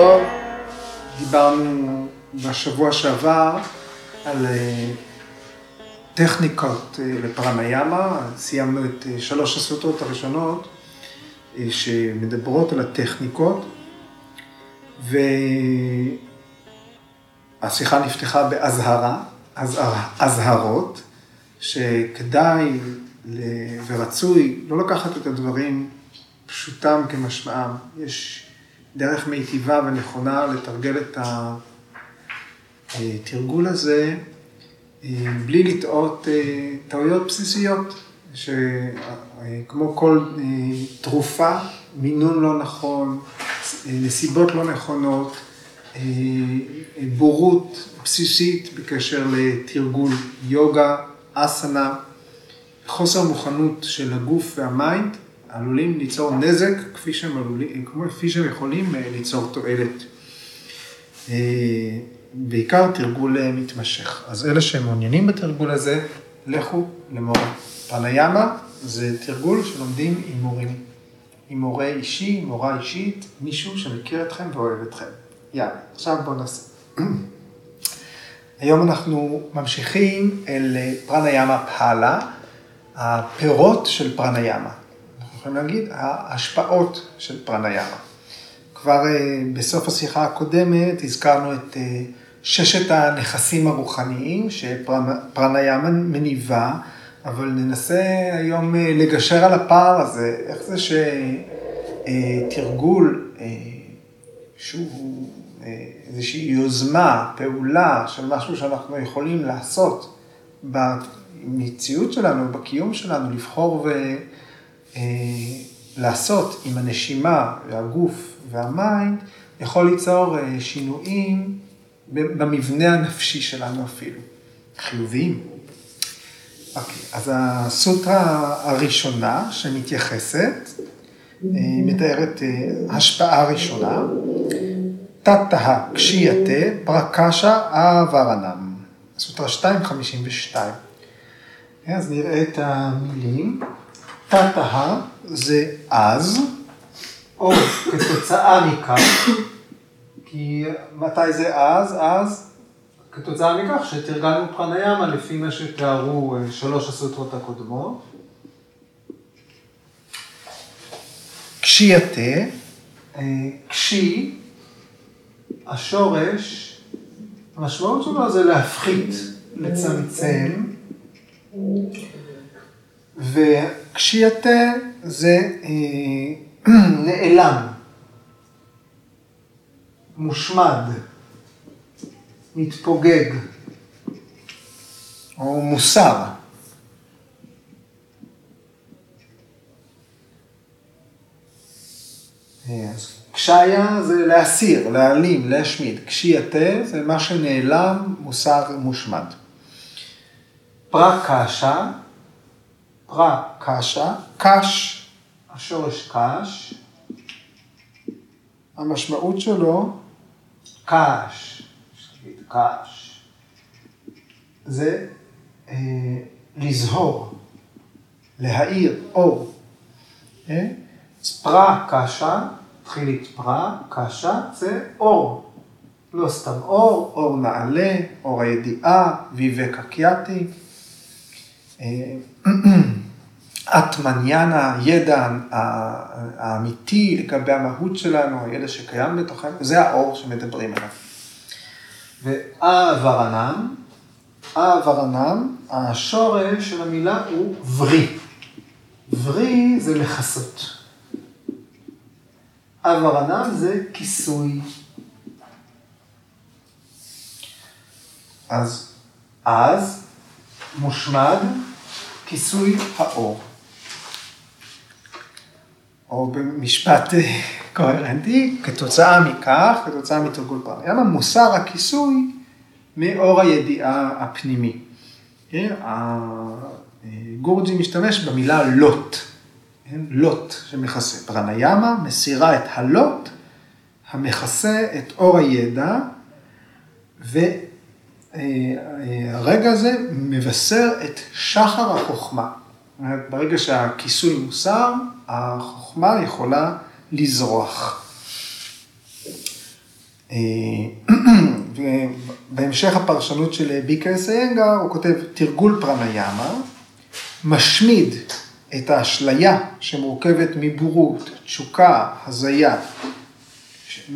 טוב. דיברנו בשבוע שעבר על אה, טכניקות אה, לפרניאמה, סיימנו את אה, שלוש הסוטרות הראשונות שמדברות על הטכניקות, והשיחה נפתחה באזהרה, אזהרות, שכדאי ורצוי לא לקחת את הדברים פשוטם כמשמעם. יש דרך מיטיבה ונכונה לתרגל את התרגול הזה בלי לטעות אה, טעויות בסיסיות, שכמו כל אה, תרופה, מינון לא נכון, אה, נסיבות לא נכונות, בורות בסיסית בקשר לתרגול יוגה, אסנה, חוסר מוכנות של הגוף והמיינד עלולים ליצור נזק כפי שהם, עלולים, כפי שהם יכולים אה, ליצור תועלת. אה, בעיקר תרגול אה, מתמשך. אז אלה שמעוניינים בתרגול הזה, לכו למורה. פרניאמה זה תרגול שלומדים עם מורים. עם מורה אישי, מורה אישית, מישהו שמכיר אתכם ואוהב אתכם. יאללה, עכשיו בואו נעשה. היום אנחנו ממשיכים אל פרניאמה פאלה, הפירות של פרניאמה. יכולים להגיד, ההשפעות של פרניאמה. כבר אה, בסוף השיחה הקודמת הזכרנו את אה, ששת הנכסים הרוחניים שפרניאמה מניבה, אבל ננסה היום אה, לגשר על הפער הזה, איך זה שתרגול שהוא איזושהי יוזמה, פעולה של משהו שאנחנו יכולים לעשות במציאות שלנו, בקיום שלנו, לבחור ו... אה, לעשות עם הנשימה והגוף והמיינד, יכול ליצור אה, שינויים במבנה הנפשי שלנו אפילו, חיוביים. אוקיי, אז הסוטרה הראשונה שמתייחסת, אה, מתארת השפעה ראשונה, תתא קשייתה פרקשה אברנם, סוטרה 2.52. אז נראה את המילים. תתא זה אז, או כתוצאה מכך, כי מתי זה אז? אז כתוצאה מכך שתרגלנו פרניאמה לפי מה שתיארו שלוש הסוטרות הקודמות. קשייתה, קשי, השורש, המשמעות שלו זה להפחית, לצמצם, וקשייתה זה אה, נעלם, מושמד, מתפוגג, או מוסר. קשיה זה להסיר, להעלים, להשמיד. קשייתה זה מה שנעלם, מוסר, מושמד. פרקשה פרה קשה, קש, השורש קש, המשמעות שלו, קש, קש, זה אה, לזהור, להאיר, אור. אה? פרה קשה, תחילית פרה, קשה, זה אור. לא סתם אור, אור נעלה, אור הידיעה, ויבקה קיאטי. אטמניאן הידע האמיתי לגבי המהות שלנו, הידע שקיים בתוכנו, זה האור שמדברים עליו. ואברנם, אברנם, השורש של המילה הוא ורי. ורי זה לכסות. אברנם זה כיסוי. אז, אז, מושמד, כיסוי האור. או במשפט קוהרנטי, כתוצאה מכך, כתוצאה מתרגול פרמיאמה, מוסר הכיסוי מאור הידיעה הפנימי. כן? גורג'י משתמש במילה לוט, כן? לוט שמכסה. פרניאמה מסירה את הלוט המכסה את אור הידע, והרגע הזה מבשר את שחר החוכמה. ברגע שהכיסוי מוסר, החוכמה יכולה לזרוח. ובהמשך הפרשנות של ביקרס איינגר, הוא כותב, תרגול פרניאמה, משמיד את האשליה שמורכבת מבורות, תשוקה, הזיה,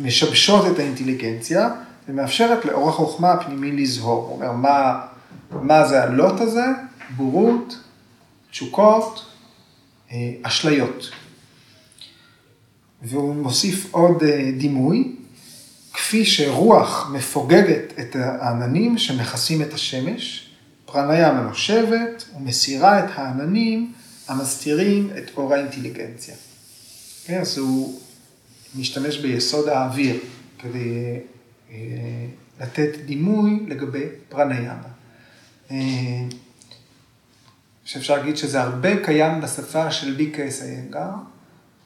משבשות את האינטליגנציה, ומאפשרת לאור החוכמה הפנימי לזהור. הוא אומר, מה, מה זה הלוט הזה? בורות, תשוקות, אה, אשליות. והוא מוסיף עוד אה, דימוי, כפי שרוח מפוגגת את העננים שמכסים את השמש, פרניה מנושבת ומסירה את העננים המסתירים את אור האינטליגנציה. כן, אז הוא משתמש ביסוד האוויר כדי אה, לתת דימוי לגבי פרניאמה. אה, שאפשר להגיד שזה הרבה קיים בשפה של ביקס איינגר,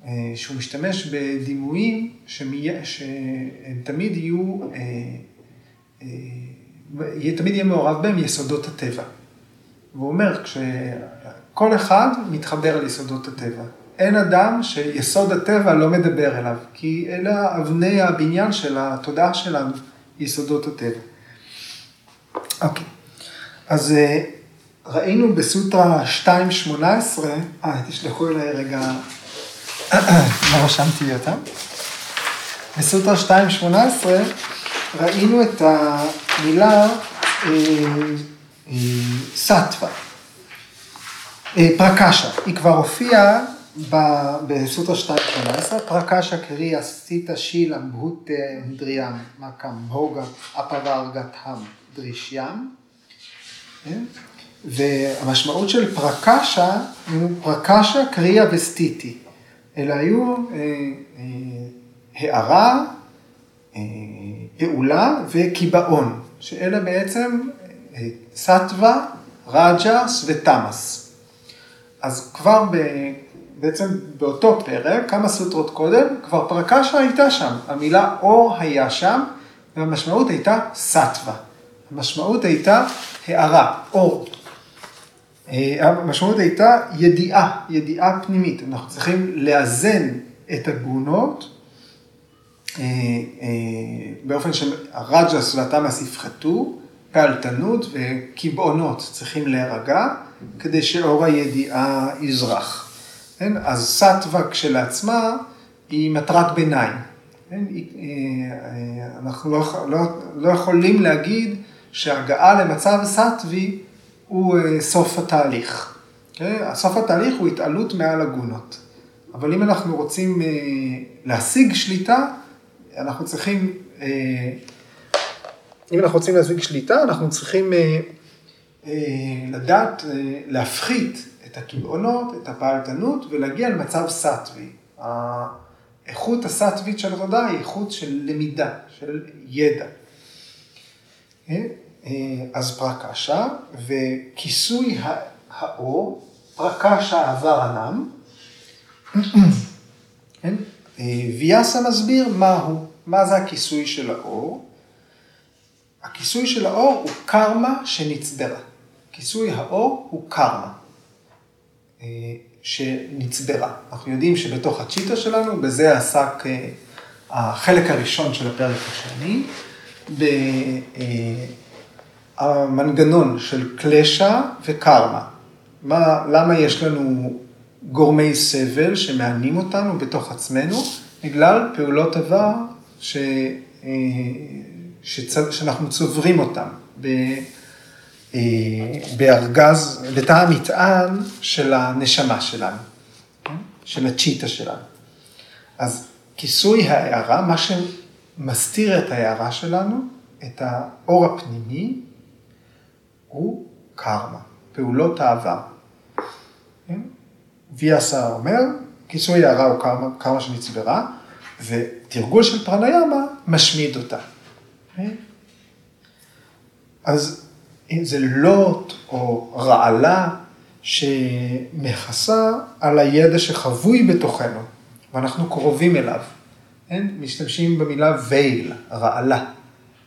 אה, שהוא משתמש בדימויים שמי... שהם תמיד יהיו, תמיד יהיה מעורב בהם יסודות הטבע. והוא אומר, כשכל אחד מתחבר ליסודות הטבע. אין אדם שיסוד הטבע לא מדבר אליו, כי אלה אבני הבניין של התודעה שלנו, יסודות הטבע. אוקיי, אז אה, ראינו בסוטרה 2.18, אה, תשלחו אליי רגע, מה רשמתי אותם? בסוטרה 2.18 ראינו את המילה אה, אה, סטווה, אה, פרקשה, היא כבר הופיעה בסוטרה 2.18, פרקשה קריה סטיטה שילם בהות דריאם מקם הוגה אפווארגתם דרישיאם. והמשמעות של פרקשה, פרקשה קריה וסטיטי. אלה היו אה, אה, הערה, אה, פעולה וקיבעון, שאלה בעצם סטווה, רג'ס ותמאס. אז כבר ב... בעצם באותו פרק, כמה סוטרות קודם, כבר פרקשה הייתה שם. המילה אור היה שם, והמשמעות הייתה סטווה. המשמעות הייתה הערה, אור. אה, המשמעות הייתה ידיעה, ידיעה פנימית. אנחנו צריכים לאזן את הגונות אה, אה, באופן שהרג'ס והתמאס יפחתו, פעלתנות וקיבעונות צריכים להירגע, כדי שאור הידיעה יזרח. כן? אז סטווה כשלעצמה היא מטרת ביניים. כן? אנחנו לא, לא, לא יכולים להגיד שהגעה למצב סטווי הוא אה, סוף התהליך. כן? סוף התהליך הוא התעלות מעל הגונות. אבל אם אנחנו רוצים אה, להשיג שליטה, אנחנו צריכים, אם אנחנו רוצים להשיג שליטה, אנחנו צריכים לדעת להפחית את הקבעונות, את הפעלתנות, ולהגיע למצב סטווי. האיכות הסטווית של התודעה היא איכות של למידה, של ידע. אה, אז פרקשה, וכיסוי האור, פרקשה עבר ענם. כן? אה, ויאסה מסביר מהו, מה זה הכיסוי של האור. הכיסוי של האור הוא קרמה שנצברה. כיסוי האור הוא קרמה. אה, שנצברה. אנחנו יודעים שבתוך הצ'יטה שלנו, בזה עסק החלק הראשון של הפרק השני, במנגנון אה, של קלשה וקרמה. מה, למה יש לנו גורמי סבל שמענים אותנו בתוך עצמנו? בגלל פעולות עבר ש, שצ, שאנחנו צוברים אותם. אה, בארגז, בתא המטען של הנשמה שלנו? של הצ'יטה שלנו. אז כיסוי ההערה, מה שמסתיר את ההערה שלנו, את האור הפנימי, הוא קרמה, פעולות העבר. כן? ויאסה אומר, כיסוי הערה הוא קרמה, קרמה שנצברה, ותרגול של פרניאמה משמיד אותה. כן? אז אם זה לוט או רעלה שמכסה על הידע שחבוי בתוכנו, ואנחנו קרובים אליו. כן? משתמשים במילה וייל, רעלה.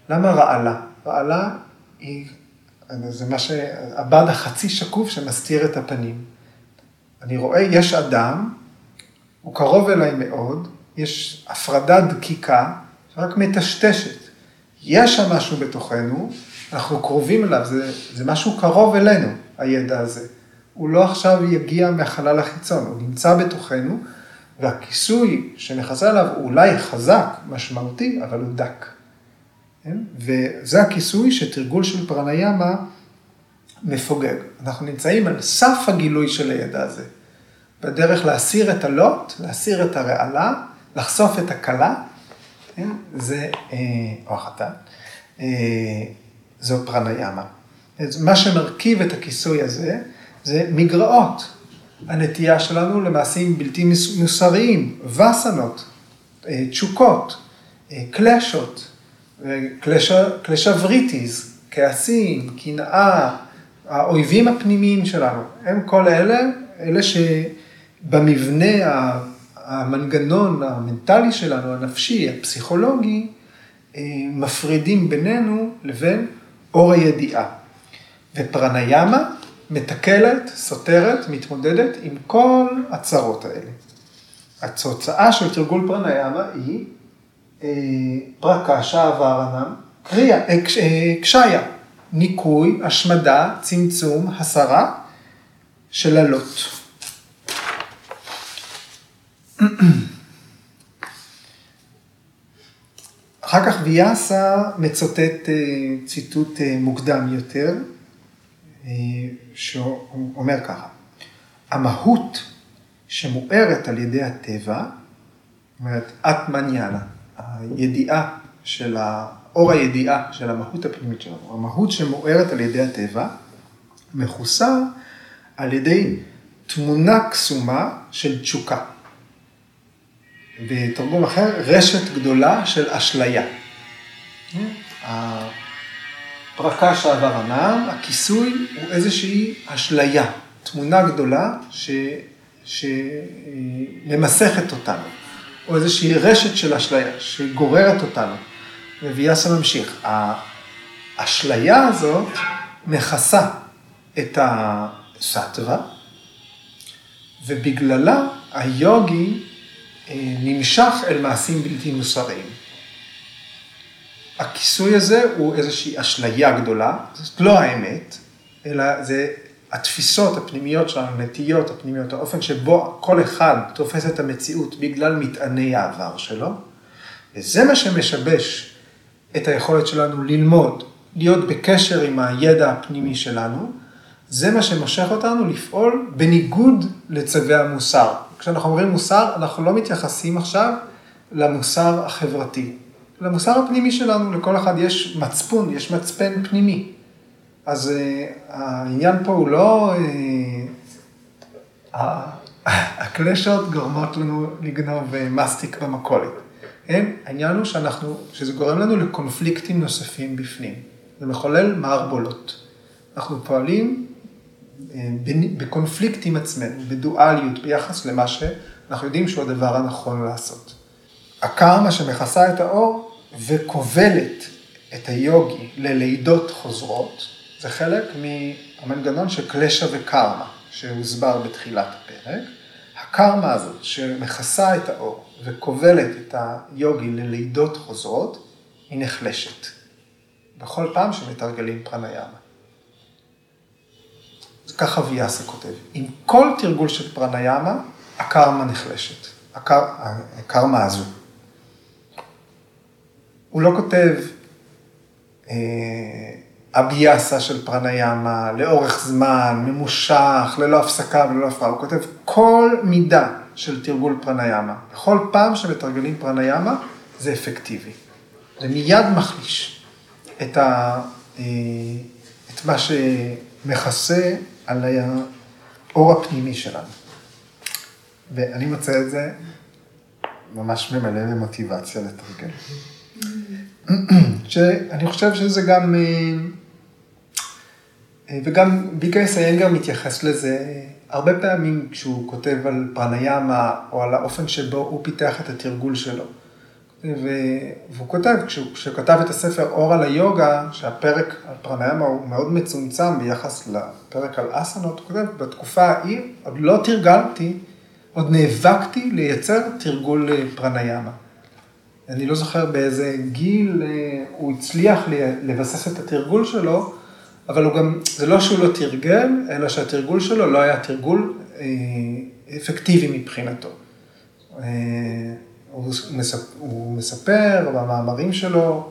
למה רעלה? רעלה היא, זה מה שהבד החצי שקוף שמסתיר את הפנים. אני רואה, יש אדם, הוא קרוב אליי מאוד, יש הפרדה דקיקה רק מטשטשת. יש שם משהו בתוכנו, אנחנו קרובים אליו, זה, זה משהו קרוב אלינו, הידע הזה. הוא לא עכשיו יגיע מהחלל החיצון, הוא נמצא בתוכנו, והכיסוי שנכסה עליו הוא אולי חזק, משמעותי, אבל הוא דק. כן? וזה הכיסוי שתרגול של פרניאמה מפוגג. אנחנו נמצאים על סף הגילוי של הידע הזה. בדרך להסיר את הלוט, להסיר את הרעלה, לחשוף את הכלה, כן? זה, אה, או החתן, אה, זו פרניאמה. מה שמרכיב את הכיסוי הזה, זה מגרעות. הנטייה שלנו למעשים בלתי מוסריים, וסנות, אה, תשוקות, קלשות, קלשה וריטיז, כעסים, קנאה, האויבים הפנימיים שלנו, הם כל אלה, אלה שבמבנה המנגנון המנטלי שלנו, הנפשי, הפסיכולוגי, אה, מפרידים בינינו לבין אור הידיעה. ופרניאמה מתקלת, סותרת, מתמודדת עם כל הצרות האלה. התוצאה של תרגול פרניאמה היא פרקשה ורנם, קריאה, אה, קשיה, ניקוי, השמדה, צמצום, הסרה של הלוט. אחר כך ויאסה מצוטט אה, ציטוט אה, מוקדם יותר, אה, שאומר ככה, המהות שמוארת על ידי הטבע, זאת אומרת, את מניאנה, הידיעה של ה... אור הידיעה של המהות הפנימית שלנו, המהות שמוארת על ידי הטבע, מכוסה על ידי תמונה קסומה של תשוקה. בתרגום אחר, רשת גדולה של אשליה. הפרקה שעבר הנעם, הכיסוי הוא איזושהי אשליה, תמונה גדולה ש... שממסכת אותנו, או איזושהי רשת של אשליה שגוררת אותנו. וויאסה ממשיך, האשליה הזאת מכסה את הסטווה, ובגללה היוגי אה, נמשך אל מעשים בלתי מוסריים. הכיסוי הזה הוא איזושהי אשליה גדולה, זאת לא האמת, אלא זה התפיסות הפנימיות שלנו, הנטיות הפנימיות, האופן שבו כל אחד תופס את המציאות בגלל מטעני העבר שלו, וזה מה שמשבש את היכולת שלנו ללמוד, להיות בקשר עם הידע הפנימי שלנו, זה מה שמושך אותנו לפעול בניגוד לצווי המוסר. כשאנחנו אומרים מוסר, אנחנו לא מתייחסים עכשיו למוסר החברתי. למוסר הפנימי שלנו, לכל אחד יש מצפון, יש מצפן פנימי. אז uh, העניין פה הוא לא... Uh, הקלשות גורמות לנו לגנוב uh, מסטיק במכולת. כן? העניין הוא שאנחנו, שזה גורם לנו לקונפליקטים נוספים בפנים. זה מחולל מערבולות. אנחנו פועלים אה, בקונפליקט עם עצמנו, בדואליות, ביחס למה שאנחנו יודעים שהוא הדבר הנכון לעשות. הקרמה שמכסה את האור וכובלת את היוגי ללידות חוזרות, זה חלק מהמנגנון של קלשה וקרמה, שהוסבר בתחילת הפרק. הקרמה הזאת שמכסה את האור וכובלת את היוגי ללידות חוזרות, היא נחלשת. בכל פעם שמתרגלים פרניאמה. ככה ויאסה כותב, עם כל תרגול של פרניאמה, הקרמה נחלשת, הקר, הקרמה הזו. הוא לא כותב אה, אביאסה של פרניאמה לאורך זמן, ממושך, ללא הפסקה וללא הפרעה, הוא כותב כל מידה של תרגול פרניאמה. בכל פעם שמתרגלים פרניאמה, זה אפקטיבי. זה מיד מחליש את, ה, אה, את מה שמכסה על האור הפנימי שלנו. ואני מוצא את זה ממש ממלא במוטיבציה לתרגל. שאני חושב שזה גם, אה, וגם ביקייס איינגר מתייחס לזה הרבה פעמים כשהוא כותב על פרניאמה או על האופן שבו הוא פיתח את התרגול שלו. והוא כותב, כשהוא כתב את הספר אור על היוגה, שהפרק על פרניאמה הוא מאוד מצומצם ביחס לפרק על אסנות, הוא כותב, בתקופה ההיא עוד לא תרגלתי, עוד נאבקתי לייצר תרגול פרניאמה. אני לא זוכר באיזה גיל אה, הוא הצליח לבסס את התרגול שלו, אבל הוא גם, זה לא שהוא לא תרגל, אלא שהתרגול שלו לא היה תרגול אה, אפקטיבי מבחינתו. אה, הוא מספר במאמרים שלו,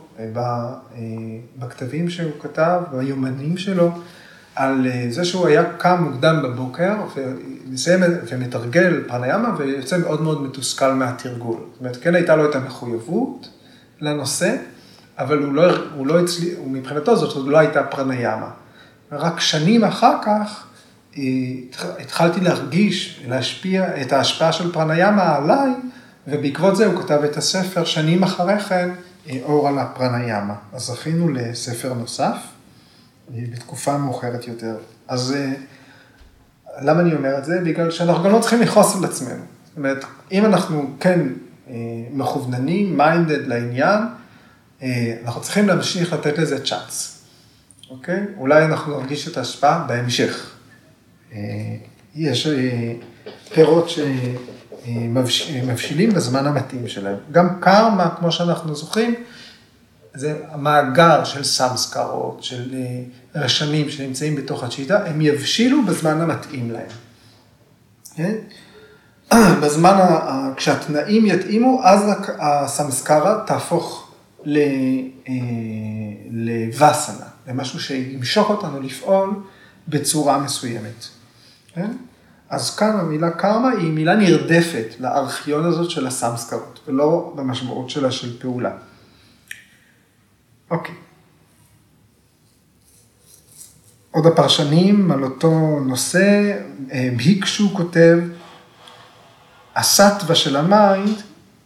בכתבים שהוא כתב, ביומנים שלו, על זה שהוא היה קם מוקדם בבוקר ומסיים ומתרגל פרניאמה ויוצא מאוד מאוד מתוסכל מהתרגול. זאת אומרת, כן הייתה לו את המחויבות לנושא, אבל הוא לא, הוא לא הצליח, מבחינתו זאת לא הייתה פרניאמה. רק שנים אחר כך התחלתי להרגיש, להשפיע את ההשפעה של פרניאמה עליי, ובעקבות זה הוא כתב את הספר שנים אחרי כן, אור על הפרניאמה. אז זכינו לספר נוסף, בתקופה מאוחרת יותר. אז למה אני אומר את זה? בגלל שאנחנו גם לא צריכים לכעוס על עצמנו. זאת אומרת, אם אנחנו כן מכווננים, מיינדד לעניין, אנחנו צריכים להמשיך לתת לזה צ'אנס, אוקיי? אולי אנחנו נרגיש את ההשפעה בהמשך. יש פירות שמבשילים בזמן המתאים שלהם. גם קרמה, כמו שאנחנו זוכרים, זה המאגר של סמסקרות, של רשמים שנמצאים בתוך הצ'יטה, הם יבשילו בזמן המתאים להם. כן? בזמן, כשהתנאים יתאימו, אז הסמסקרה תהפוך לווסנה, למשהו שימשוך אותנו לפעול בצורה מסוימת. כן? אז כאן המילה קרמה היא מילה נרדפת לארכיון הזאת של הסמסקרות, ולא במשמעות שלה של פעולה. אוקיי. עוד הפרשנים על אותו נושא, ביקשו כותב, הסטווה של ה mind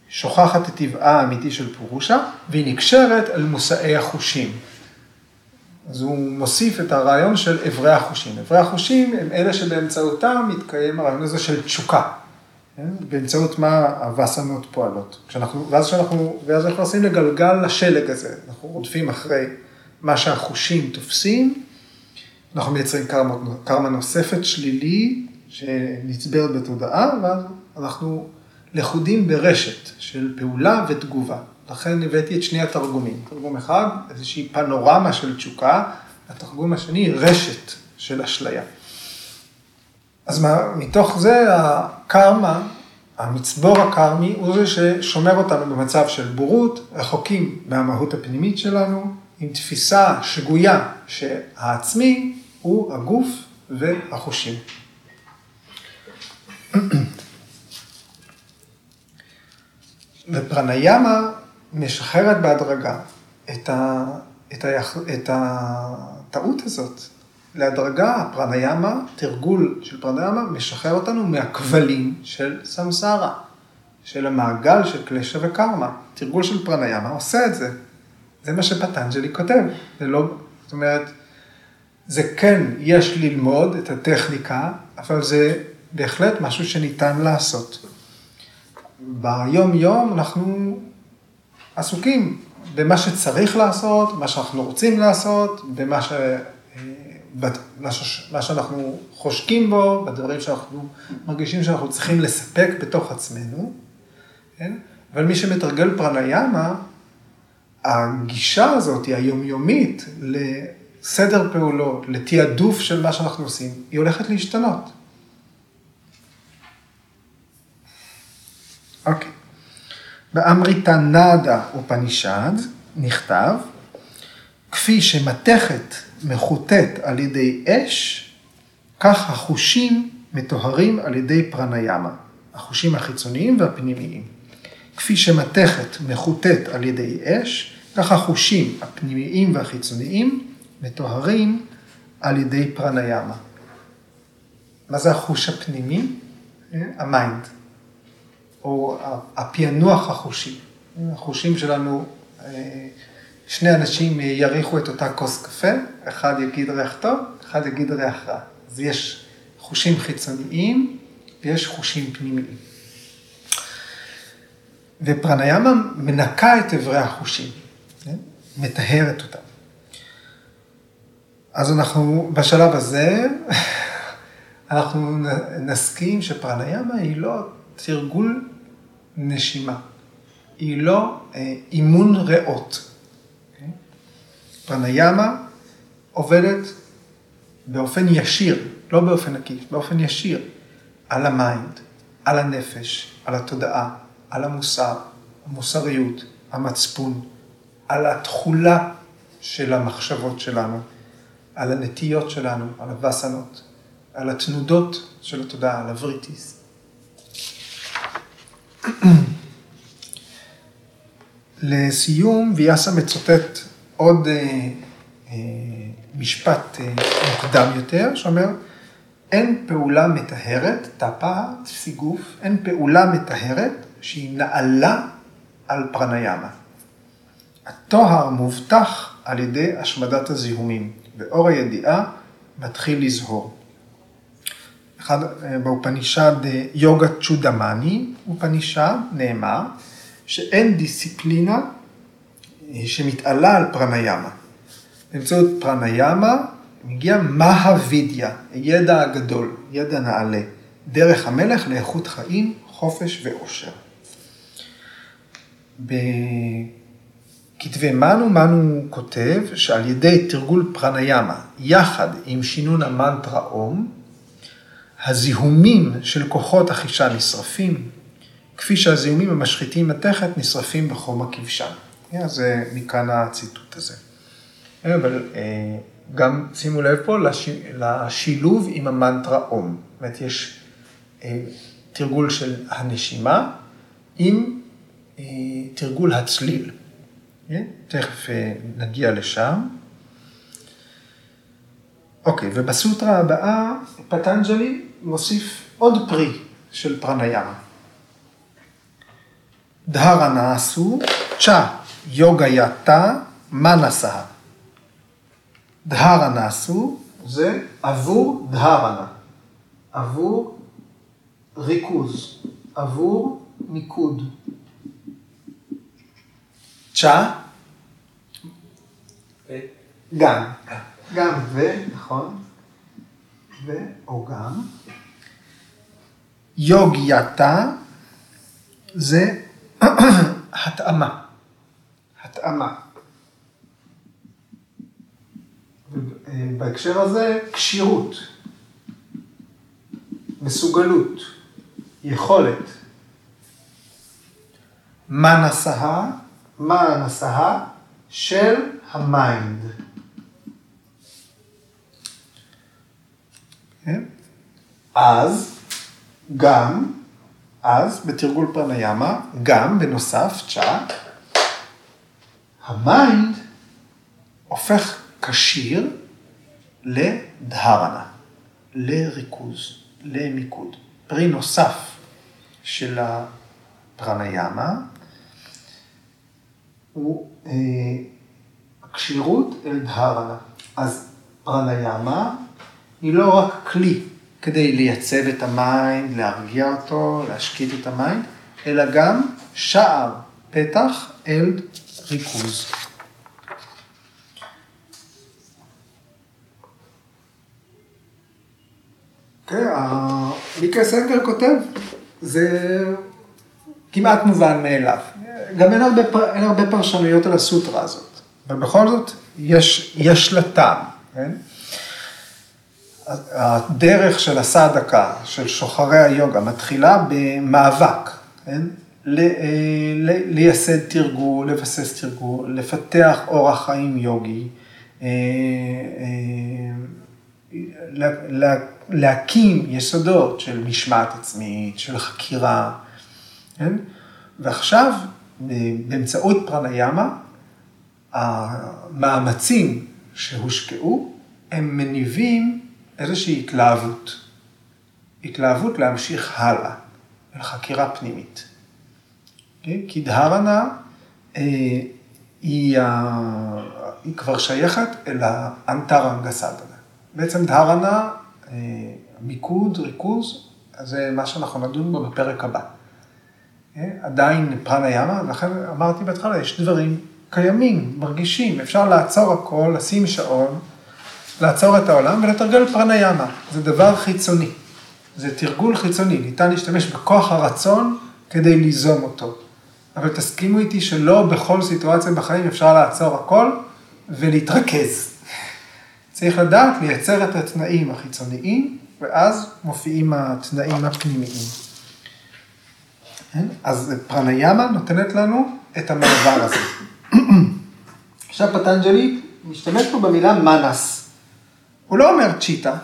שוכחת את טבעה האמיתי של פורושה, והיא נקשרת על מושאי החושים. אז הוא מוסיף את הרעיון של אברי החושים. אברי החושים הם אלה שבאמצעותם מתקיים הרעיון הזה של תשוקה. כן? באמצעות מה הווסנות פועלות. כשאנחנו, ואז כשאנחנו, ואז אנחנו עושים לגלגל לשלג הזה, אנחנו רודפים אחרי מה שהחושים תופסים, אנחנו מייצרים קרמה, קרמה נוספת שלילי שנצברת בתודעה, ואז אנחנו לכודים ברשת של פעולה ותגובה. לכן הבאתי את שני התרגומים. תרגום אחד, איזושהי פנורמה של תשוקה, התרגום השני, רשת של אשליה. אז מה, מתוך זה הקרמה, המצבור הקרמי, הוא זה ששומר אותנו במצב של בורות, רחוקים מהמהות הפנימית שלנו, עם תפיסה שגויה שהעצמי הוא הגוף והחושים. ופרניאמה משחררת בהדרגה את, ה, את, ה, את הטעות הזאת. להדרגה, הפרניאמה, תרגול של פרניאמה, משחרר אותנו מהכבלים של סמסרה, של המעגל של קלשה וקרמה. תרגול של פרניאמה עושה את זה. זה מה שפטנג'לי כותב. זה לא, זאת אומרת, זה כן, יש ללמוד את הטכניקה, אבל זה בהחלט משהו שניתן לעשות. ביום-יום אנחנו עסוקים במה שצריך לעשות, מה שאנחנו רוצים לעשות, במה ש... מה שאנחנו חושקים בו, בדברים שאנחנו מרגישים שאנחנו צריכים לספק בתוך עצמנו, כן? אבל מי שמתרגל פרניאמה, הגישה הזאת, היא היומיומית, לסדר פעולות, לתעדוף של מה שאנחנו עושים, היא הולכת להשתנות. אוקיי. באמריטה נאדה ופנישד נכתב, כפי שמתכת מחוטט על ידי אש, כך החושים מטוהרים על ידי פרניאמה, החושים החיצוניים והפנימיים. כפי שמתכת מחוטאת על ידי אש, כך החושים הפנימיים והחיצוניים מטוהרים על ידי פרניאמה. מה זה החוש הפנימי? ה mind, או הפענוח החושי. החושים שלנו אה, שני אנשים יריחו את אותה כוס קפה, אחד יגיד ריח טוב, אחד יגיד ריח רע. אז יש חושים חיצוניים ויש חושים פנימיים. ופרניאמה מנקה את אברי החושים, כן? מטהרת אותם. אז אנחנו בשלב הזה, אנחנו נסכים שפרניאמה היא לא תרגול נשימה. היא לא אה, אימון ריאות. Okay? פרניאמה עובדת באופן ישיר, לא באופן עקיף, באופן ישיר, על ה mind, על הנפש, על התודעה, על המוסר, המוסריות, המצפון, על התכולה של המחשבות שלנו, על הנטיות שלנו, על הווסנות, על התנודות של התודעה, על הווריטיס. לסיום, ויאסה מצוטט עוד אה, אה, משפט אה, מוקדם יותר, שאומר, אין פעולה מטהרת, טאפה, סיגוף, אין פעולה מטהרת שהיא נעלה על פרניאמה. הטוהר מובטח על ידי השמדת הזיהומים, ואור הידיעה מתחיל לזהור. אחד, אה, באופנישד אה, יוגה צ'ודמני, אופנישד, נאמר שאין דיסציפלינה אה, שמתעלה על פרניאמה. באמצעות פרניאמה מגיע מהווידיה, הידע הגדול, ידע נעלה, דרך המלך לאיכות חיים, חופש ואושר. בכתבי מנו, מנו כותב שעל ידי תרגול פרניאמה, יחד עם שינון המנטרה אום, הזיהומים של כוחות החישה נשרפים, כפי שהזיהומים המשחיתים מתכת נשרפים בחום הכבשן. זה מכאן הציטוט הזה. אבל אה, גם שימו לב פה לשילוב עם המנטרה אום. זאת אומרת, יש אה, תרגול של הנשימה עם אה, תרגול הצליל. תכף נגיע לשם. אוקיי, ובסוטרה הבאה פטנג'לי מוסיף עוד פרי של פרניאמה. דהרה נעשו, צ'ה יוגה יתה, מנסה. דהרה נעשו זה עבור דהרנה, עבור ריכוז, עבור מיקוד. צ'ה, גם, גם ו, נכון, ו או גם. יוגייתה זה התאמה, התאמה. בהקשר הזה, כשירות, מסוגלות, יכולת. מה נסעה? מנסהה, של ה mind. כן? אז, גם, אז בתרגול פרניאמה, גם בנוסף, צ'ה, ה mind הופך כשיר לדהרנה, לריכוז, למיקוד. פרי נוסף של הפרניאמה הוא אה, הכשירות אל דהרנה. אז פרניאמה היא לא רק כלי כדי לייצב את ה mind, להרגיע אותו, להשקיט את ה mind, אלא גם שער, פתח אל ריכוז. כן, מיקה סנגר כותב, זה כמעט מובן מאליו. גם אין הרבה פרשנויות על הסוטרה הזאת, אבל בכל זאת יש, יש לה טעם, כן? הדרך של הסעדקה, של שוחרי היוגה, מתחילה במאבק, כן? אה, לייסד תרגול, לבסס תרגול, לפתח אורח חיים יוגי, אה, אה, להקים יסודות של משמעת עצמית, של חקירה, כן? ועכשיו, באמצעות פרניאמה, המאמצים שהושקעו, הם מניבים איזושהי התלהבות. התלהבות להמשיך הלאה, אל חקירה פנימית. כן? כי דהרנה אה, היא, היא כבר שייכת אל האנטרנגה סדנה. בעצם דהרנה, אה, מיקוד, ריכוז, זה מה שאנחנו נדון בו בפרק הבא. כן? עדיין פרנה ימה, ולכן אמרתי בהתחלה, יש דברים קיימים, מרגישים, אפשר לעצור הכל, לשים שעון. לעצור את העולם ולתרגל פרניאמה. זה דבר חיצוני. זה תרגול חיצוני, ניתן להשתמש בכוח הרצון כדי ליזום אותו. אבל תסכימו איתי שלא בכל סיטואציה בחיים אפשר לעצור הכל ולהתרכז. צריך לדעת לייצר את התנאים החיצוניים, ואז מופיעים התנאים הפנימיים. אז פרניאמה נותנת לנו את המעבר הזה. עכשיו פטנג'לי משתמש פה במילה מנס. הוא לא אומר צ'יטה,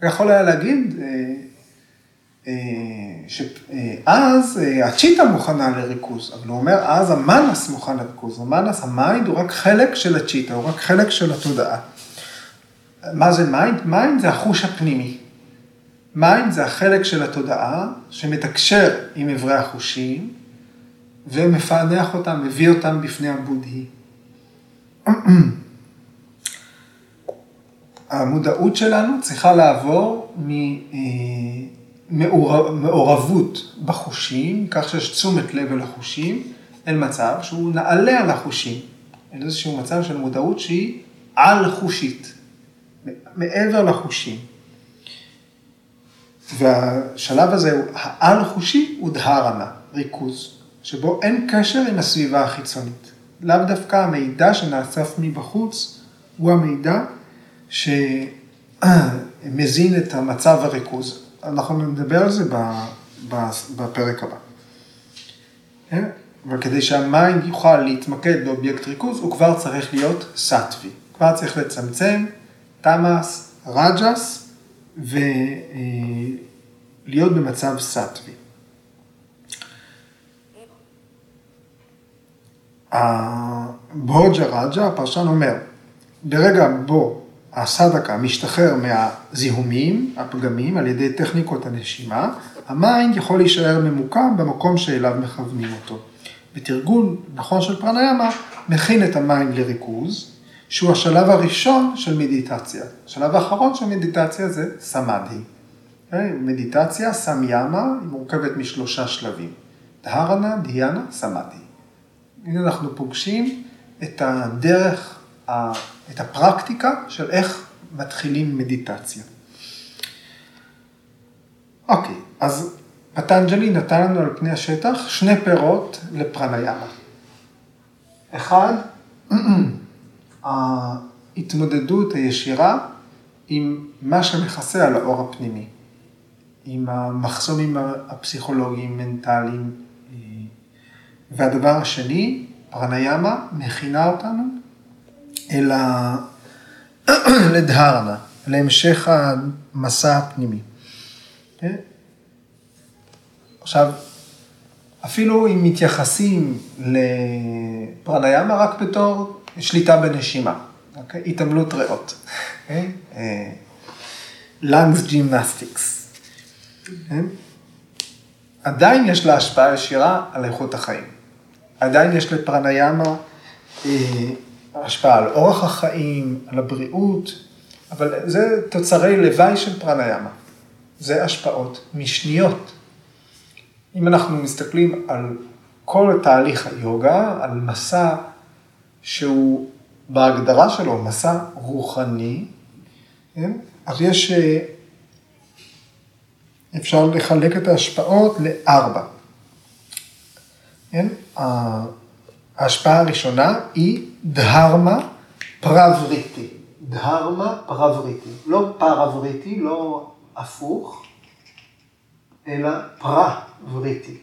הוא יכול היה להגיד אה, אה, שאז אה, הצ'יטה מוכנה לריכוז, אבל הוא אומר אז המנס מוכן לריכוז. המנס, ה mind הוא רק חלק של הצ'יטה, הוא רק חלק של התודעה. מה זה mind? mind זה החוש הפנימי. mind זה החלק של התודעה שמתקשר עם אברי החושים ומפענח אותם, מביא אותם בפני הבודהי. המודעות שלנו צריכה לעבור ממעורבות בחושים, כך שיש תשומת לב אל החושים, אל מצב שהוא נעלה על החושים, אל איזשהו מצב של מודעות שהיא על-חושית, מעבר לחושים. והשלב הזה, העל-חושי, הוא דהרנה, ריכוז, שבו אין קשר עם הסביבה החיצונית. לאו דווקא המידע שנאסף מבחוץ הוא המידע שמזין את המצב הריכוז. אנחנו נדבר על זה בפרק הבא. כן? אבל כדי שה mind יוכל להתמקד באובייקט ריכוז, הוא כבר צריך להיות סאטווי. כבר צריך לצמצם תמאס, רג'ס, ולהיות במצב סאטווי. הבוג'ה רג'ה, הפרשן אומר, ברגע בו הסדקה משתחרר מהזיהומים, הפגמים, על ידי טכניקות הנשימה, ה mind יכול להישאר ממוקם במקום שאליו מכוונים אותו. בתרגול נכון של פרניאמה, מכין את ה mind לריכוז, שהוא השלב הראשון של מדיטציה. השלב האחרון של מדיטציה זה סמאדי. אוקיי? מדיטציה, סמיאמה, היא מורכבת משלושה שלבים. דהרנה, דיאנה, סמאדי. הנה אנחנו פוגשים את הדרך, את הפרקטיקה של איך מתחילים מדיטציה. אוקיי, אז פטנג'לי נתן לנו על פני השטח שני פירות לפרניאמה. אחד, ההתמודדות הישירה עם מה שמכסה על האור הפנימי, עם המחסומים הפסיכולוגיים, מנטליים. והדבר השני, פרניאמה מכינה אותנו אל ה... לדהרנה, להמשך המסע הפנימי. כן? עכשיו, אפילו אם מתייחסים לפרניאמה רק בתור שליטה בנשימה, אוקיי? התעמלות ריאות, אוקיי? Lungs gymnastics. עדיין יש לה השפעה ישירה על איכות החיים. עדיין יש לפרניאמה אה, השפעה על אורח החיים, על הבריאות, אבל זה תוצרי לוואי של פרניאמה. זה השפעות משניות. אם אנחנו מסתכלים על כל תהליך היוגה, על מסע שהוא בהגדרה שלו מסע רוחני, כן? אז יש, אה, אפשר לחלק את ההשפעות לארבע. כן? ההשפעה הראשונה היא דהרמה פרבריטי. דהרמה פרבריטי. לא פרבריטי, לא הפוך, אלא פרבריטי.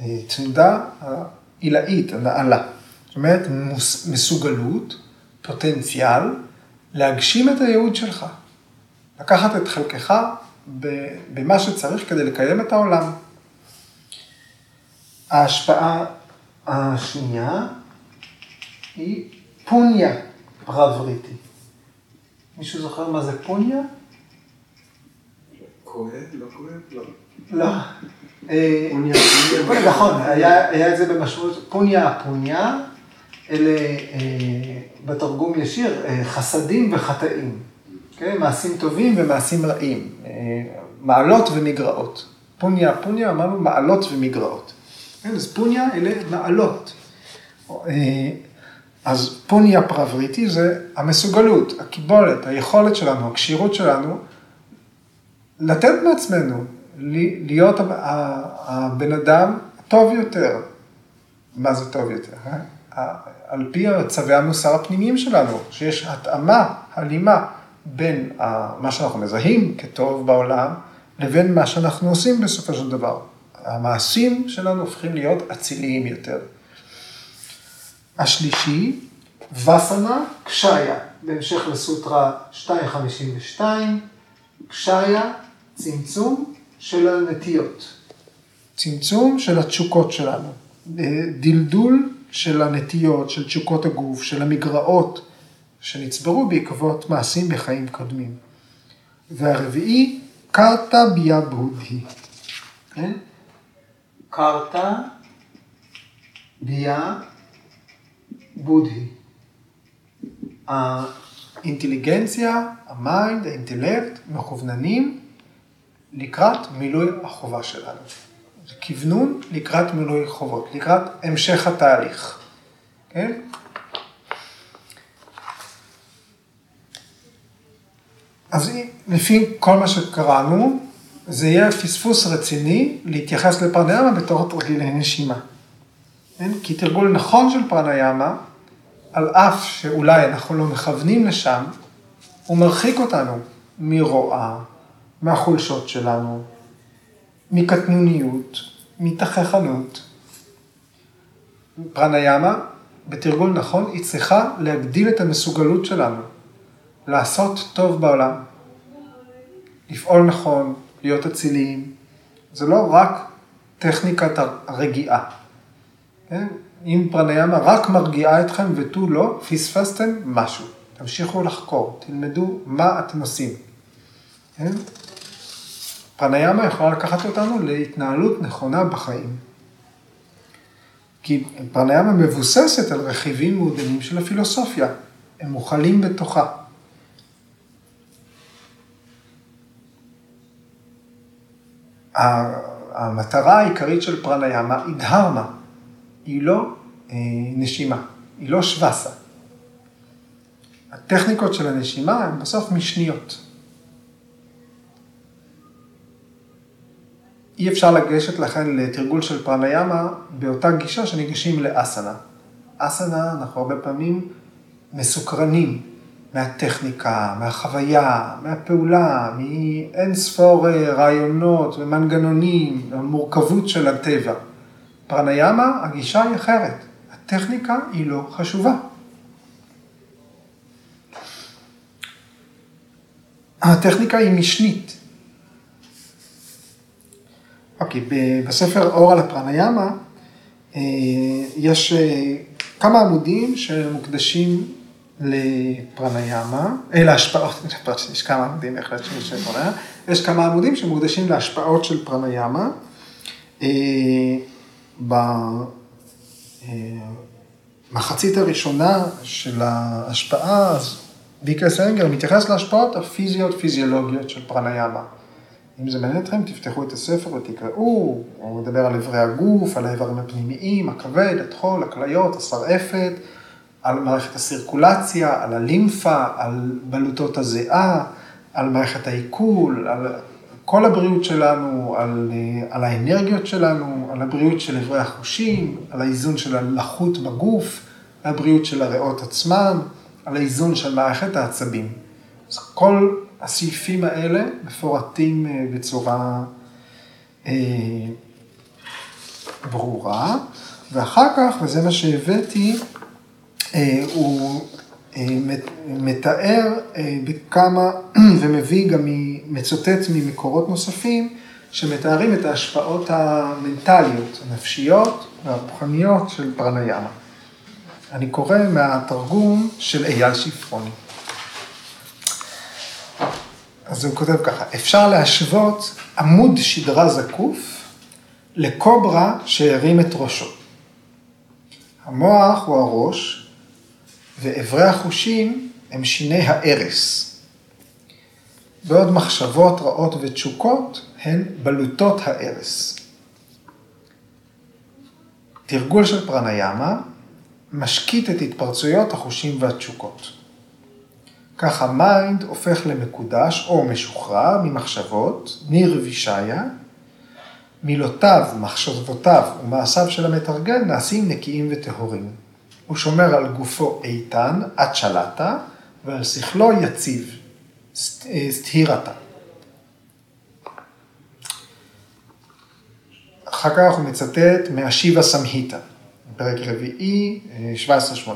התנודה העילאית, הנעלה. זאת אומרת, מסוגלות, פוטנציאל, להגשים את הייעוד שלך. לקחת את חלקך במה שצריך כדי לקיים את העולם. ההשפעה השנייה היא פוניה פרבריטי. מישהו זוכר מה זה פוניה? כואב? לא כואב? לא. לא. פוניה. נכון, היה את זה במשמעות, פוניה פוניה, אלה בתרגום ישיר, חסדים וחטאים. כן? מעשים טובים ומעשים רעים. מעלות ומגרעות. פוניה פוניה, אמרנו מעלות ומגרעות. כן, אז פוניה אלה מעלות. אז פוניה פרבריטי זה המסוגלות, הקיבולת, היכולת שלנו, הכשירות שלנו, לתת מעצמנו, להיות הבן אדם טוב יותר. מה זה טוב יותר? אה? על פי צווי המוסר הפנימיים שלנו, שיש התאמה, הלימה, בין מה שאנחנו מזהים כטוב בעולם, לבין מה שאנחנו עושים בסופו של דבר. המעשים שלנו הופכים להיות אציליים יותר. השלישי, וסנה קשיה, בהמשך לסוטרה 252, קשיה, צמצום של הנטיות, צמצום של התשוקות שלנו, דלדול של הנטיות, של תשוקות הגוף, של המגרעות שנצברו בעקבות מעשים בחיים קודמים. והרביעי, קרתא ביה בודהי. כן? קרתא ביה בודהי. האינטליגנציה, ה mind, האינטלקט, מכווננים לקראת מילוי החובה שלנו. זה כוונון לקראת מילוי חובות, לקראת המשך התהליך. כן? אז לפי כל מה שקראנו, זה יהיה פספוס רציני להתייחס לפרניאמה בתור תרגילי נשימה. כן? כי תרגול נכון של פרניאמה, על אף שאולי אנחנו לא מכוונים לשם, הוא מרחיק אותנו מרוע, מהחולשות שלנו, מקטנוניות, מתככנות. פרניאמה, בתרגול נכון, היא צריכה להגדיל את המסוגלות שלנו, לעשות טוב בעולם, לפעול נכון, להיות אציליים. זה לא רק טכניקת הרגיעה. כן? אם פרניאמה רק מרגיעה אתכם ותו לא, פספסתם משהו. תמשיכו לחקור, תלמדו מה אתם עושים. כן? פרניאמה יכולה לקחת אותנו להתנהלות נכונה בחיים. כי פרניאמה מבוססת על רכיבים מעודנים של הפילוסופיה, הם מוכלים בתוכה. המטרה העיקרית של פרניאמה היא דהרמה, היא לא אה, נשימה, היא לא שווסה. הטכניקות של הנשימה הן בסוף משניות. אי אפשר לגשת לכן לתרגול של פרניאמה באותה גישה שניגשים לאסנה. אסנה, אנחנו הרבה פעמים מסוקרנים מהטכניקה, מהחוויה, מהפעולה, מאין ספור אה, רעיונות ומנגנונים, המורכבות של הטבע. פרניאמה, הגישה היא אחרת. הטכניקה היא לא חשובה. הטכניקה היא משנית. אוקיי, בספר אור על הפרניאמה אה, יש אה, כמה עמודים שמוקדשים לפרניאמה, אה, להשפעות, יש כמה עמודים בהחלט של פרניאמה, יש כמה עמודים שמוקדשים להשפעות של פרניאמה. במחצית הראשונה של ההשפעה, אז ויקה סנגר מתייחס להשפעות הפיזיות-פיזיולוגיות של פרניאמה. אם זה מעניין אתכם, תפתחו את הספר ותקראו, הוא מדבר על אברי הגוף, על האיברים הפנימיים, הכבד, הטחול, הכליות, השרעפת, על מערכת הסירקולציה, על הלימפה, על בלוטות הזיעה, על מערכת העיכול, על כל הבריאות שלנו, על, על האנרגיות שלנו, על הבריאות של אברי החושים, על האיזון של הלחות בגוף, על הבריאות של הריאות עצמן, על האיזון של מערכת העצבים. אז כל הסעיפים האלה מפורטים אה, בצורה אה, ברורה, ואחר כך, וזה מה שהבאתי, אה, הוא אה, מתאר אה, בכמה, ומביא גם, מצוטט ממקורות נוספים, שמתארים את ההשפעות המנטליות, הנפשיות והרוחניות של פרניאמה. אני קורא מהתרגום של אייל שפרוני. אז הוא כותב ככה, אפשר להשוות עמוד שדרה זקוף לקוברה שהרים את ראשו. המוח הוא הראש, ואיברי החושים הם שיני הארס. בעוד מחשבות רעות ותשוקות הן בלוטות הארס. תרגול של פרניאמה משקיט את התפרצויות החושים והתשוקות. כך ה mind הופך למקודש או משוחרר ממחשבות, נירווישאיה, מילותיו, מחשבותיו ומעשיו של המתרגל נעשים נקיים וטהורים. הוא שומר על גופו איתן, עד שלטה, ועל שכלו יציב, סתירתה. אחר כך הוא מצטט מהשיבה סמהיתא, פרק רביעי, 17-18.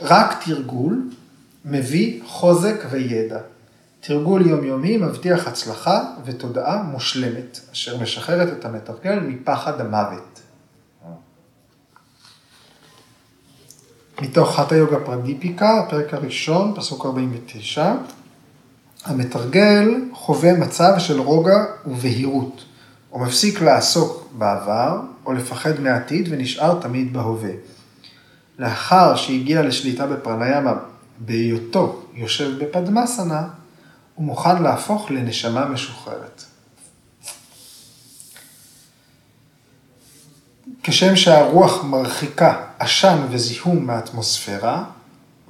רק תרגול מביא חוזק וידע. תרגול יומיומי מבטיח הצלחה ותודעה מושלמת, אשר משחררת את המתרגל מפחד המוות. מתוך חטא יוגה פרדיפיקה, הפרק הראשון, פסוק 49, המתרגל חווה מצב של רוגע ובהירות. הוא מפסיק לעסוק בעבר או לפחד מהעתיד ונשאר תמיד בהווה. לאחר שהגיע לשליטה בפרניאמה בהיותו יושב בפדמסנה, הוא מוכן להפוך לנשמה משוחררת. כשם שהרוח מרחיקה עשן וזיהום מהאטמוספירה,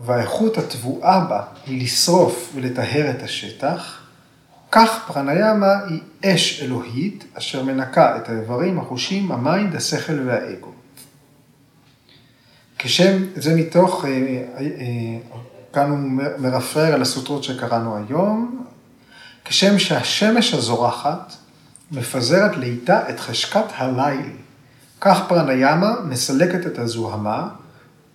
והאיכות הטבועה בה היא לשרוף ולטהר את השטח, כך פרניאמה היא אש אלוהית אשר מנקה את האיברים, החושים, ה mind, השכל והאגו. כשם, זה מתוך, אה, אה, אה, כאן הוא מרפרר על הסוטרות שקראנו היום, כשם שהשמש הזורחת מפזרת לאיטה את חשקת הליל. כך פרניאמה מסלקת את הזוהמה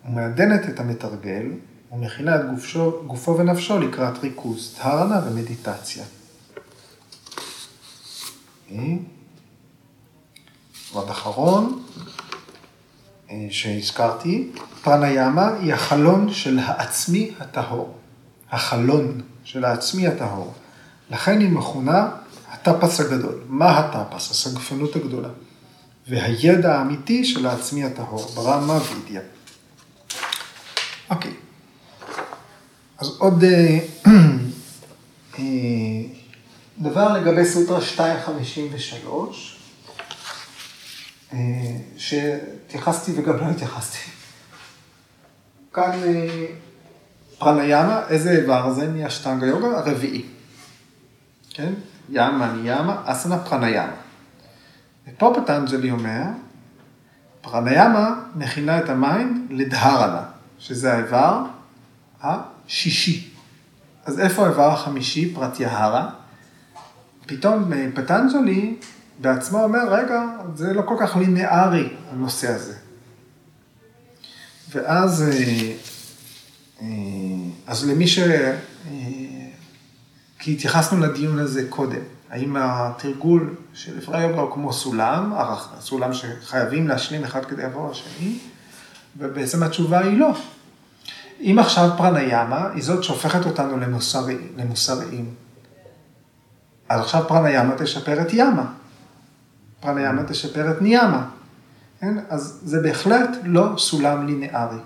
ומעדנת את המתרגל ומכינה את גופשו, גופו ונפשו לקראת ריכוז, טהרנה ומדיטציה. ועוד אחרון אה, שהזכרתי, פרניאמה היא החלון של העצמי הטהור. החלון של העצמי הטהור. לכן היא מכונה הטפס הגדול. מה הטפס? הסגפנות הגדולה. והידע האמיתי של העצמי הטהור, ברמה וידיה. אוקיי. אז עוד אה, אה, דבר לגבי סוטרה 253, אה, שהתייחסתי וגם לא התייחסתי. כאן פרניאמה, איזה איבר זה מהאשטנגה יוגה? הרביעי. כן? ימה ניאמה, אסנה פרניאמה. ופה פטנג'לי אומר, פרניאמה מכינה את ה mind לדהרנה, שזה האיבר השישי. אז איפה האיבר החמישי, פרט יהרה? פתאום אה, פטנג'לי בעצמו אומר, רגע, זה לא כל כך לינארי, הנושא הזה. ואז, אה, אה, אז למי ש... כי התייחסנו לדיון הזה קודם. האם התרגול של אפרי יוגה הוא כמו סולם, סולם שחייבים להשלים אחד כדי לעבור לשני, ובעצם התשובה היא לא. אם עכשיו פרניאמה היא זאת שהופכת אותנו למוסרי, למוסריים, אז עכשיו פרניאמה תשפר את ימה, פרניאמה תשפר את ניאמה, כן? אז זה בהחלט לא סולם לינארי,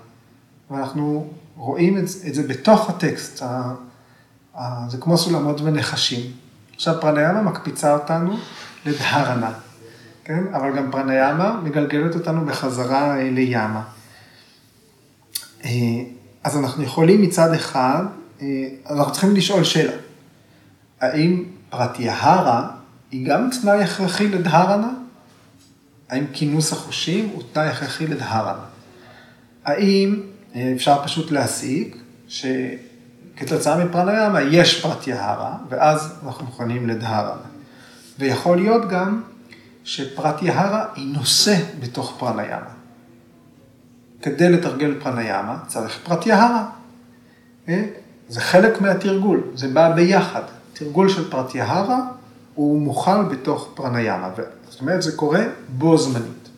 ואנחנו רואים את זה, את זה בתוך הטקסט, זה כמו סולמות ונחשים. עכשיו פרניאמה מקפיצה אותנו לדהרנה, כן? אבל גם פרניאמה מגלגלת אותנו בחזרה אה, לימה. אה, אז אנחנו יכולים מצד אחד, אה, אנחנו צריכים לשאול שאלה, האם פרטיהרה היא גם תנאי הכרחי לדהרנה? האם כינוס החושים הוא תנאי הכרחי לדהרנה? האם אפשר פשוט להסיק ש... כתוצאה מפרניאמה יש פרטיהרה, ואז אנחנו מוכנים לדהרנה. ויכול להיות גם שפרטיהרה היא נושא בתוך פרניאמה. כדי לתרגל פרניאמה צריך פרטיהרה. אה? זה חלק מהתרגול, זה בא ביחד. תרגול של פרטיהרה הוא מוכל בתוך פרניאמה, זאת אומרת זה קורה בו זמנית.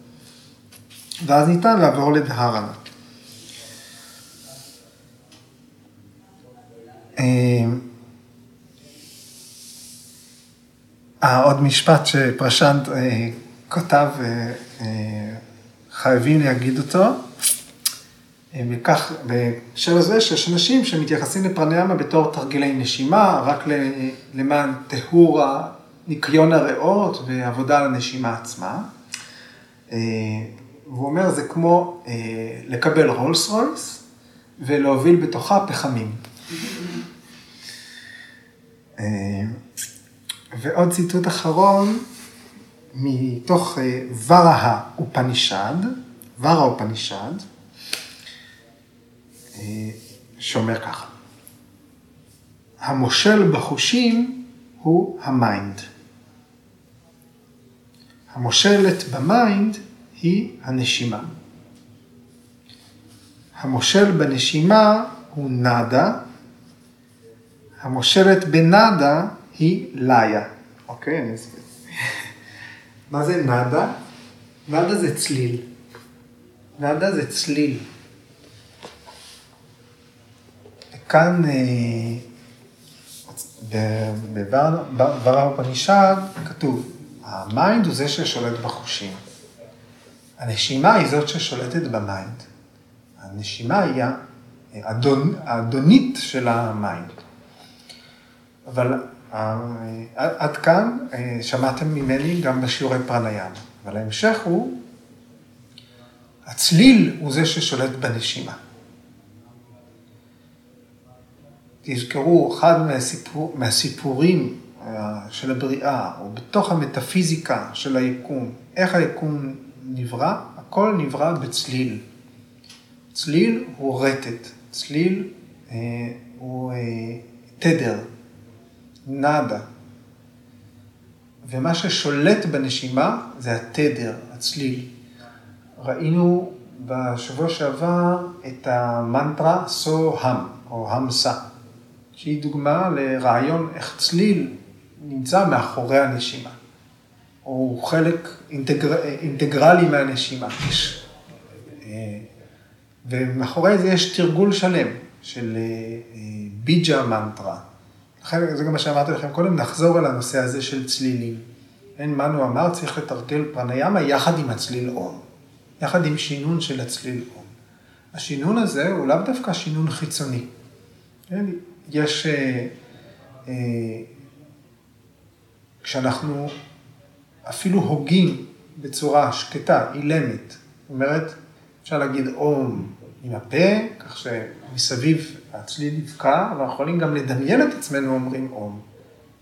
ואז ניתן לעבור לדהרנה. אה, אה, עוד משפט שפרשנט אה, כותב, אה, חייבים להגיד אותו. אה, וכך, בהקשר שיש אנשים שמתייחסים לפרניאמה בתור תרגילי נשימה, רק למען טיהור ניקיון הריאות ועבודה על הנשימה עצמה. אה, והוא אומר, זה כמו אה, לקבל רולס רויס ולהוביל בתוכה פחמים. אה, ועוד ציטוט אחרון, מתוך ורהה אופנישד, ורהה אופנישד, שאומר ככה, המושל בחושים הוא ה mind. המושלת ב mind היא הנשימה. המושל בנשימה הוא נאדה, המושלת בנאדה היא לאיה. אוקיי, אני אסביר. מה זה נאדה? נאדה זה צליל. נאדה זה צליל. כאן בוורהה אופנישד כתוב, ה mind הוא זה ששולט בחושים. הנשימה היא זאת ששולטת ב mind. הנשימה היא האדונית של ה mind. אבל עד כאן שמעתם ממני גם בשיעורי פרניאמה, אבל ההמשך הוא, הצליל הוא זה ששולט בנשימה. תזכרו, אחד מהסיפור, מהסיפורים אה, של הבריאה, או בתוך המטאפיזיקה של היקום, איך היקום נברא, הכל נברא בצליל. צליל הוא רטט, צליל אה, הוא אה, תדר, נאדה. ומה ששולט בנשימה זה התדר, הצליל. ראינו בשבוע שעבר את המנטרה סו-הם, או המסה. שהיא דוגמה לרעיון איך צליל נמצא מאחורי הנשימה. הוא חלק אינטגר, אינטגרלי מהנשימה. יש, אה, ומאחורי זה יש תרגול שלם של אה, ביג'ה מנטרה. לכן, זה גם מה שאמרתי לכם קודם, נחזור אל הנושא הזה של צלילים. אין מנו אמר, צריך לתרגל פרניאמה יחד עם הצליל אום. יחד עם שינון של הצליל אום. השינון הזה הוא לאו דווקא שינון חיצוני. כן? יש, אה, אה, כשאנחנו אפילו הוגים בצורה שקטה, אילמת, זאת אומרת, אפשר להגיד אום עם הפה, כך שמסביב הצליל אבל אנחנו יכולים גם לדמיין את עצמנו אומרים אום.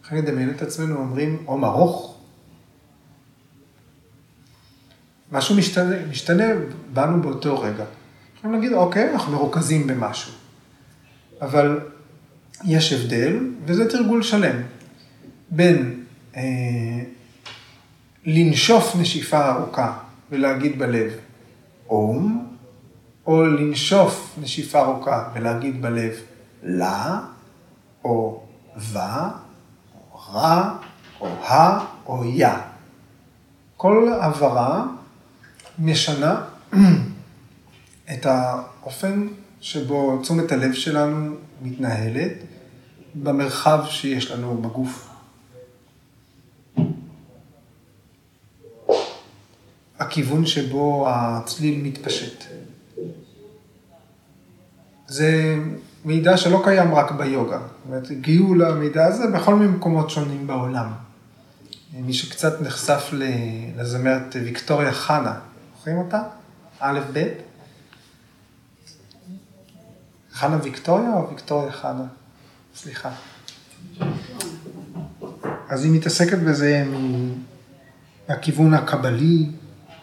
יכולים לדמיין את עצמנו אומרים אום ארוך. משהו משתנה, משתנה בנו באותו רגע. יכולים להגיד, אוקיי, אנחנו מרוכזים במשהו. אבל יש הבדל, וזה תרגול שלם, בין אה, לנשוף נשיפה ארוכה ולהגיד בלב אום, או לנשוף נשיפה ארוכה ולהגיד בלב לה, או ו, או רע, או ה, או יא. כל הברה משנה את האופן שבו תשומת הלב שלנו מתנהלת במרחב שיש לנו בגוף. הכיוון שבו הצליל מתפשט. זה מידע שלא קיים רק ביוגה. זאת אומרת, הגיעו למידע הזה בכל מיני מקומות שונים בעולם. מי שקצת נחשף לזמרת ויקטוריה חנה, זוכרים אותה? א', ב'? חנה ויקטוריה או ויקטוריה חנה? סליחה. אז היא מתעסקת בזה מהכיוון הקבלי,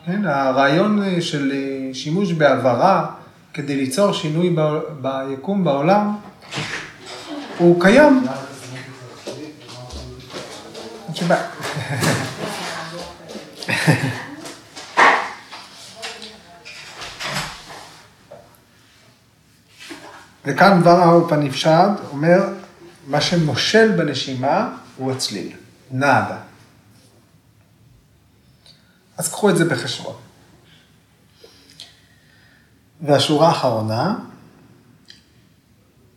כן? הרעיון של שימוש בעברה כדי ליצור שינוי ב... ביקום בעולם, הוא קיים. וכאן דבר האופניפשד אומר, מה שמושל בנשימה הוא הצליל, נאדה. אז קחו את זה בחשבון. והשורה האחרונה,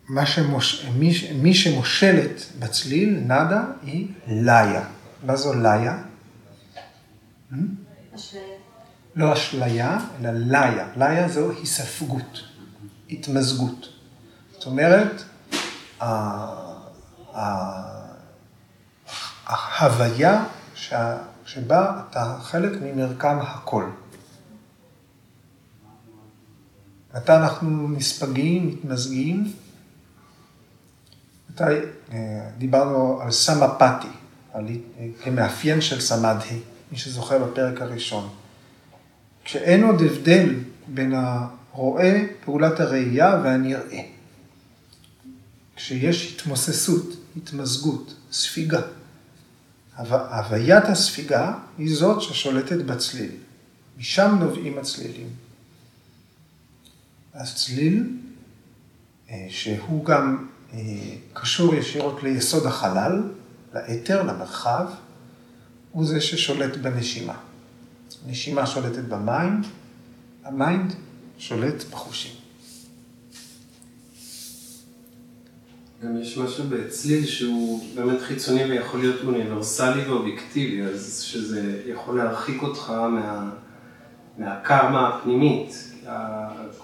מה שמוש... מי, מי שמושלת בצליל, נאדה, היא לאיה. מה זו? אשליה. לא אשליה, אלא לאיה. לאיה זו היספגות, התמזגות. זאת אומרת, ההוויה שבה אתה חלק ממרקם הכל. מתי אנחנו נספגים, מתמזגים? מתי אה, דיברנו על סמפתי, כמאפיין של סמדהי, מי שזוכר בפרק הראשון. כשאין עוד הבדל בין הרואה, פעולת הראייה והנראה. כשיש התמוססות, התמזגות, ספיגה. הוויית הספיגה היא זאת ששולטת בצליל. משם נובעים הצלילים. הצליל, אה, שהוא גם אה, קשור ישירות ליסוד החלל, לאתר, למרחב, הוא זה ששולט בנשימה. נשימה שולטת ב mind, ה mind שולט בחושים. גם יש משהו בצליל שהוא באמת חיצוני ויכול להיות אוניברסלי ואובייקטיבי, אז שזה יכול להרחיק אותך מה, מהקרמה הפנימית.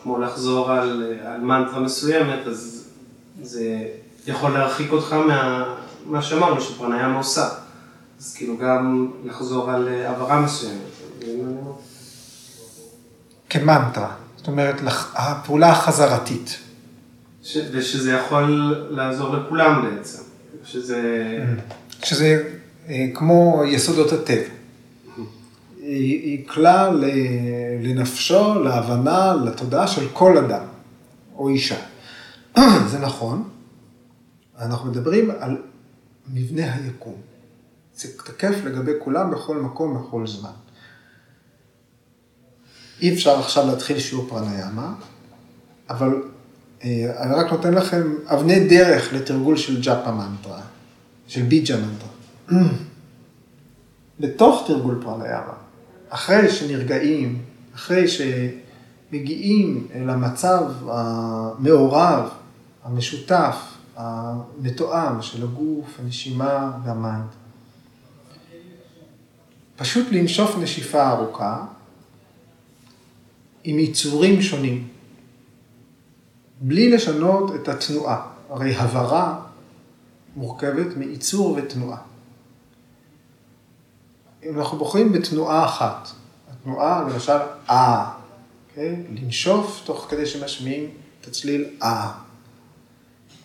כמו לחזור על, על מנטרה מסוימת, אז זה יכול להרחיק אותך מה, מה שאמרנו, שפרניאם עושה. אז כאילו גם לחזור על העברה מסוימת. כמנטרה, זאת אומרת, הפעולה החזרתית. ש... ושזה יכול לעזור לכולם בעצם, שזה... שזה אה, כמו יסודות הטבע. היא, היא כלל לנפשו, להבנה, לתודעה של כל אדם או אישה. זה נכון, אנחנו מדברים על מבנה היקום. זה תקף לגבי כולם בכל מקום, בכל זמן. אי אפשר עכשיו להתחיל שיעור פרניאמה, אבל אה, אני רק נותן לכם אבני דרך לתרגול של ג'אפה מנטרה, של ביג'ה מנטרה. בתוך תרגול פרניאמה, אחרי שנרגעים, אחרי שמגיעים אל המצב המעורב, המשותף, המתואם של הגוף, הנשימה והמיינד. פשוט לנשוף נשיפה ארוכה עם יצורים שונים, בלי לשנות את התנועה. הרי הברה מורכבת מייצור ותנועה. אם אנחנו בוחרים בתנועה אחת, התנועה למשל אה, okay? אוקיי? לנשוף תוך כדי שמשמיעים את הצליל אה.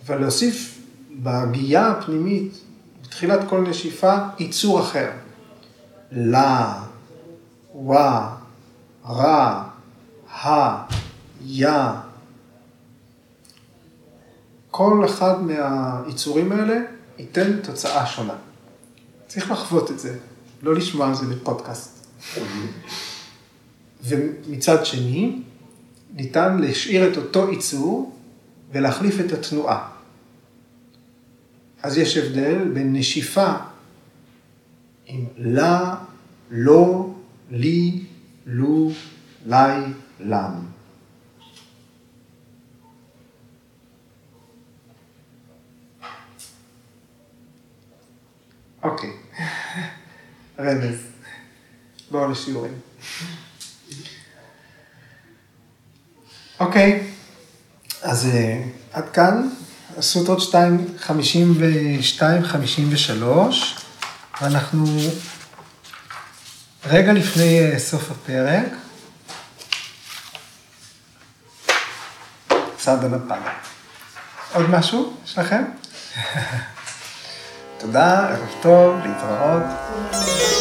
ולהוסיף בהגייה הפנימית, בתחילת כל נשיפה, ייצור אחר. לה, וואה, רע, ה, יא. כל אחד מהיצורים האלה ייתן תוצאה שונה. צריך לחוות את זה, לא לשמוע על זה בפודקאסט. ומצד שני, ניתן להשאיר את אותו ייצור ולהחליף את התנועה. אז יש הבדל בין נשיפה עם לה, לא, לי, לו, לי, לם. אוקיי. רמז. בואו לשיעורים. אוקיי, אז uh, עד כאן, סוטרות 2, 52, 53, ואנחנו רגע לפני uh, סוף הפרק. סעדה לפאנה. עוד משהו? יש לכם? תודה, ערב טוב, להתראות.